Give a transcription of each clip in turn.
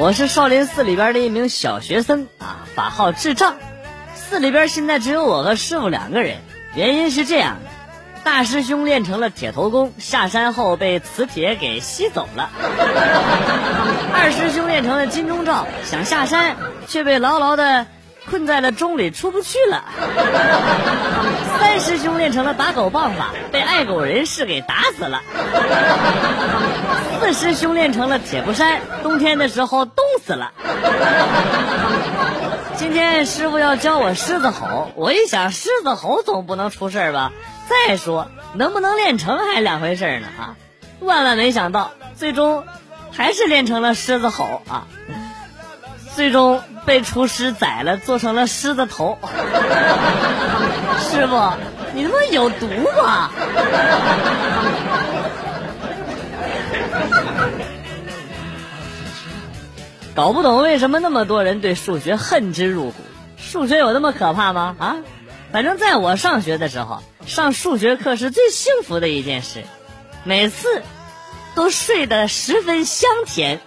我是少林寺里边的一名小学生啊，法号智障。寺里边现在只有我和师傅两个人，原因是这样的：大师兄练成了铁头功，下山后被磁铁给吸走了；二师兄练成了金钟罩，想下山却被牢牢的困在了钟里，出不去了；三师兄练成了打狗棒法，被爱狗人士给打死了。四师兄练成了铁布衫，冬天的时候冻死了。今天师傅要教我狮子吼，我一想狮子吼总不能出事吧？再说能不能练成还两回事呢啊！万万没想到，最终还是练成了狮子吼啊！最终被厨师宰了，做成了狮子头。师傅，你他妈有毒吧？搞不懂为什么那么多人对数学恨之入骨？数学有那么可怕吗？啊，反正在我上学的时候，上数学课是最幸福的一件事，每次都睡得十分香甜。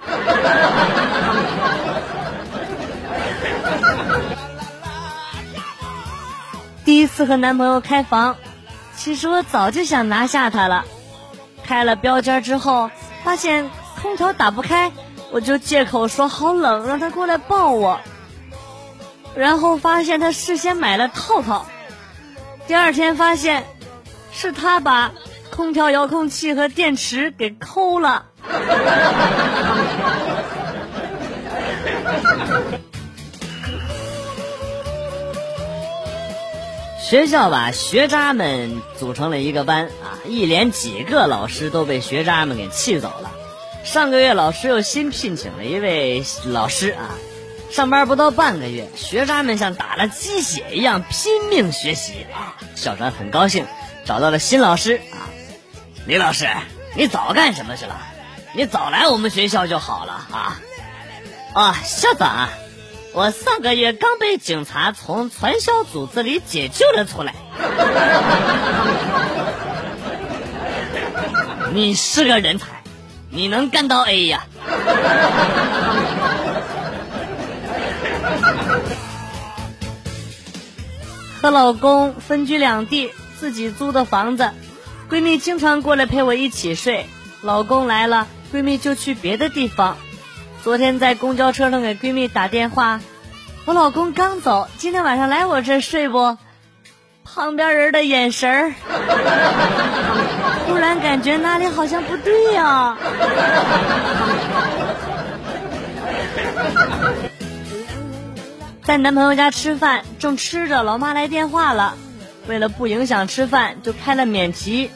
第一次和男朋友开房，其实我早就想拿下他了。开了标间之后，发现空调打不开。我就借口说好冷，让他过来抱我。然后发现他事先买了套套。第二天发现，是他把空调遥控器和电池给抠了。学校把学渣们组成了一个班啊，一连几个老师都被学渣们给气走了。上个月，老师又新聘请了一位老师啊。上班不到半个月，学渣们像打了鸡血一样拼命学习啊。校长很高兴，找到了新老师啊。李老师，你早干什么去了？你早来我们学校就好了啊。啊，校长，我上个月刚被警察从传销组织里解救了出来。你是个人才。你能干到 A 呀？和老公分居两地，自己租的房子，闺蜜经常过来陪我一起睡。老公来了，闺蜜就去别的地方。昨天在公交车上给闺蜜打电话，我老公刚走，今天晚上来我这睡不？旁边人的眼神儿，突然感觉哪里好像不对呀。在男朋友家吃饭，正吃着，老妈来电话了。为了不影响吃饭，就开了免提。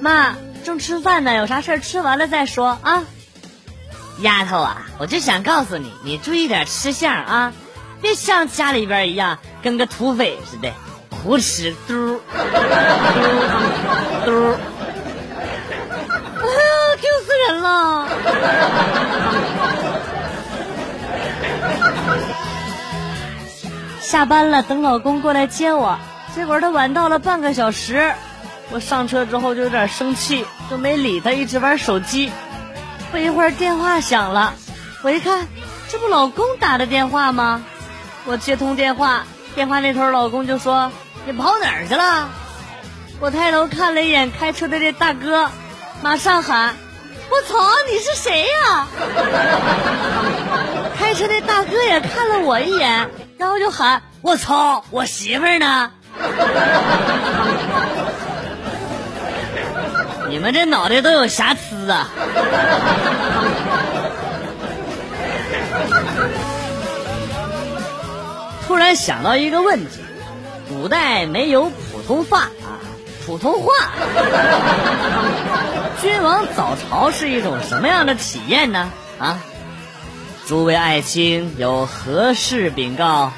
妈，正吃饭呢，有啥事儿吃完了再说啊。丫头啊，我就想告诉你，你注意点吃相啊，别像家里边一样跟个土匪似的。胡吃嘟嘟嘟！哎呀，丢死人了！下班了，等老公过来接我，结果他晚到了半个小时。我上车之后就有点生气，就没理他，一直玩手机。不一会儿电话响了，我一看，这不老公打的电话吗？我接通电话，电话那头老公就说。你跑哪儿去了？我抬头看了一眼开车的这大哥，马上喊：“我操，你是谁呀？” 开车的大哥也看了我一眼，然后就喊：“我操，我媳妇儿呢？”你们这脑袋都有瑕疵啊！突然想到一个问题。古代没有普通话啊，普通话。君王早朝是一种什么样的体验呢？啊，诸位爱卿有何事禀告？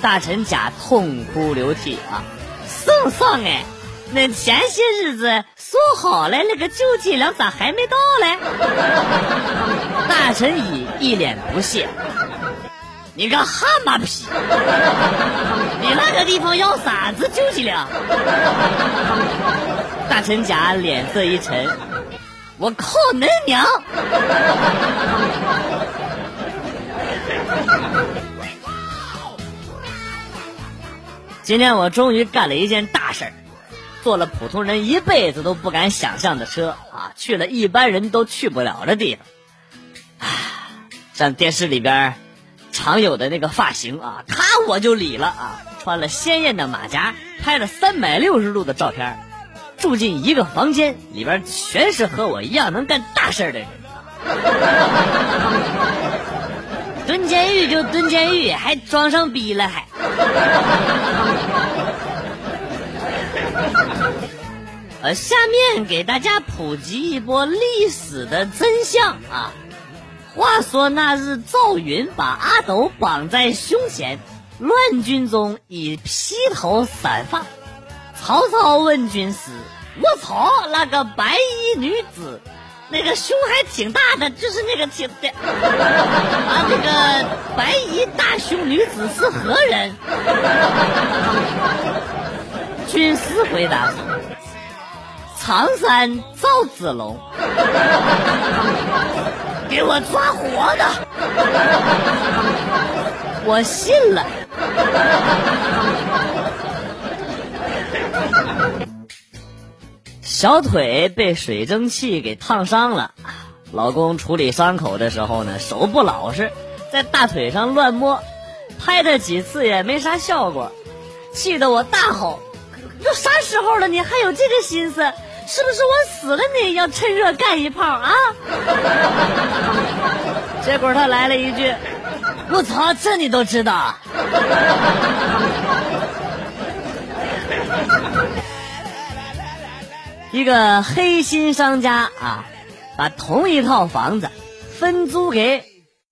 大臣甲痛哭流涕啊，圣上哎，那前些日子说好了那个救济粮咋还没到嘞？大臣乙一脸不屑。你个哈麻批你那个地方要啥子救济粮大臣甲脸色一沉。我靠恁娘！今天我终于干了一件大事坐了普通人一辈子都不敢想象的车啊，去了一般人都去不了的地方。啊，像电视里边常有的那个发型啊，咔我就理了啊，穿了鲜艳的马甲，拍了三百六十度的照片，住进一个房间，里边全是和我一样能干大事的人。蹲监狱就蹲监狱，还装上逼了还。呃，下面给大家普及一波历史的真相啊。话说那日赵云把阿斗绑在胸前，乱军中已披头散发。曹操问军师：“我操，那个白衣女子？”那个胸还挺大的，就是那个挺的啊，那个白衣大胸女子是何人？军师回答说：“常山赵子龙。”给我抓活的！我信了。小腿被水蒸气给烫伤了，老公处理伤口的时候呢，手不老实，在大腿上乱摸，拍他几次也没啥效果，气得我大吼：“都啥时候了，你还有这个心思？是不是我死了你也要趁热干一炮啊？” 结果他来了一句：“我操，这你都知道？” 一个黑心商家啊，把同一套房子分租给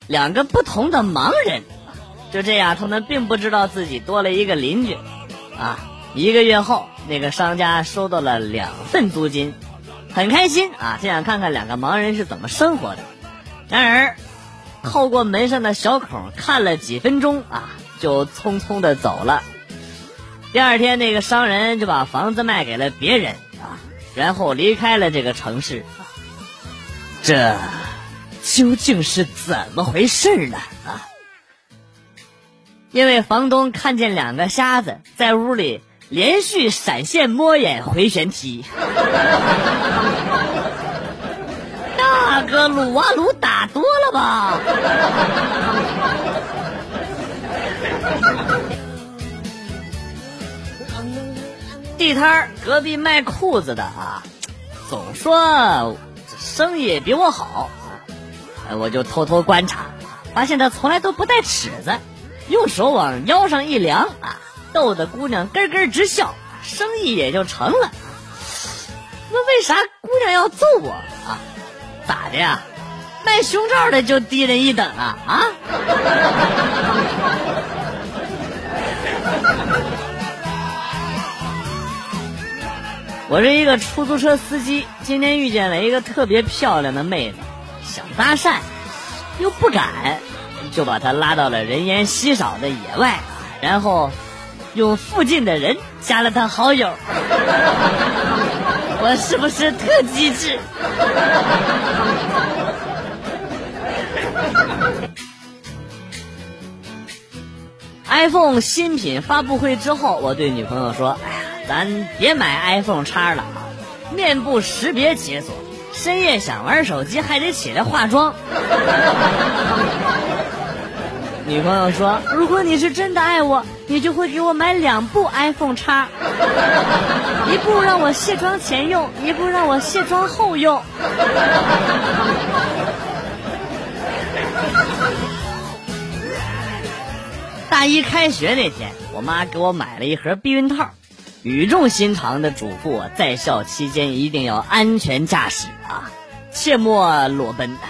两个不同的盲人，就这样，他们并不知道自己多了一个邻居啊。一个月后，那个商家收到了两份租金，很开心啊，就想看看两个盲人是怎么生活的。然而，透过门上的小孔看了几分钟啊，就匆匆的走了。第二天，那个商人就把房子卖给了别人啊。然后离开了这个城市，这究竟是怎么回事呢？啊！因为房东看见两个瞎子在屋里连续闪现、摸眼、回旋踢，大哥撸啊撸打多了吧？地摊儿隔壁卖裤子的啊，总说生意比我好，我就偷偷观察，发现他从来都不带尺子，用手往腰上一量啊，逗得姑娘咯咯直笑，生意也就成了。那为啥姑娘要揍我啊？咋的呀？卖胸罩的就低人一等啊啊？我是一个出租车司机，今天遇见了一个特别漂亮的妹子，想搭讪，又不敢，就把她拉到了人烟稀少的野外，然后用附近的人加了他好友。我是不是特机智？iPhone 新品发布会之后，我对女朋友说：“哎呀。”咱别买 iPhone 叉了啊！面部识别解锁，深夜想玩手机还得起来化妆。女朋友说：“如果你是真的爱我，你就会给我买两部 iPhone 叉，一部让我卸妆前用，一部让我卸妆后用。”大一开学那天，我妈给我买了一盒避孕套。语重心长的嘱咐我，在校期间一定要安全驾驶啊，切莫裸奔。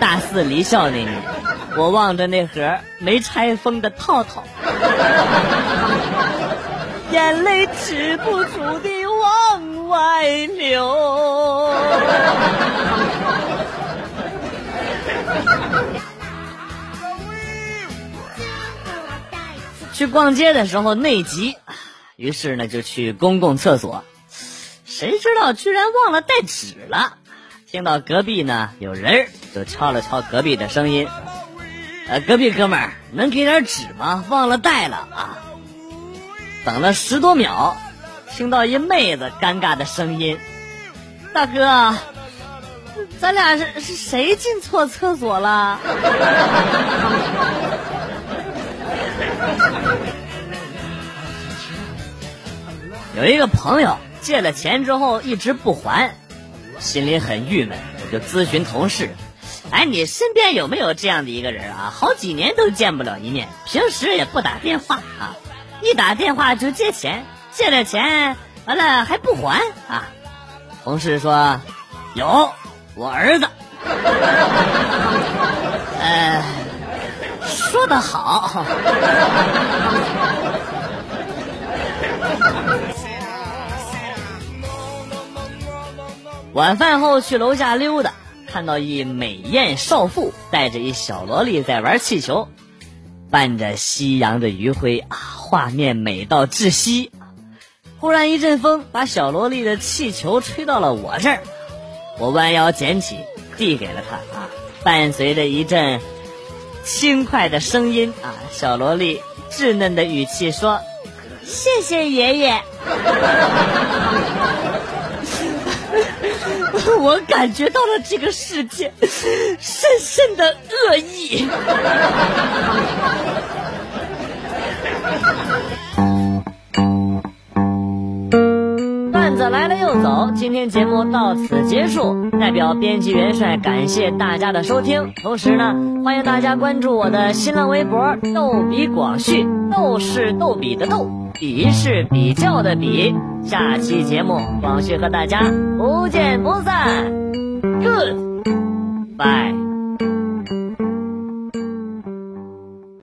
大四离校那年，我望着那盒没拆封的套套，眼泪止不住的往外流。去逛街的时候内急，于是呢就去公共厕所，谁知道居然忘了带纸了。听到隔壁呢有人，就敲了敲隔壁的声音：“呃，隔壁哥们儿能给点纸吗？忘了带了啊！等了十多秒，听到一妹子尴尬的声音：“大哥，咱俩是是谁进错厕所了？” 有一个朋友借了钱之后一直不还，心里很郁闷，就咨询同事：“哎，你身边有没有这样的一个人啊？好几年都见不了一面，平时也不打电话啊，一打电话就借钱，借了钱完了还不还啊？”同事说：“有，我儿子。”呃，说得好。晚饭后去楼下溜达，看到一美艳少妇带着一小萝莉在玩气球，伴着夕阳的余晖啊，画面美到窒息。忽然一阵风把小萝莉的气球吹到了我这儿，我弯腰捡起，递给了她啊，伴随着一阵轻快的声音啊，小萝莉稚嫩的语气说：“谢谢爷爷。”我感觉到了这个世界深深的恶意。段子来了又走，今天节目到此结束。代表编辑元帅感谢大家的收听，同时呢，欢迎大家关注我的新浪微博“逗比广旭”，逗是逗比的逗，比是比较的比。下期节目，广旭和大家不见不散。Good，bye。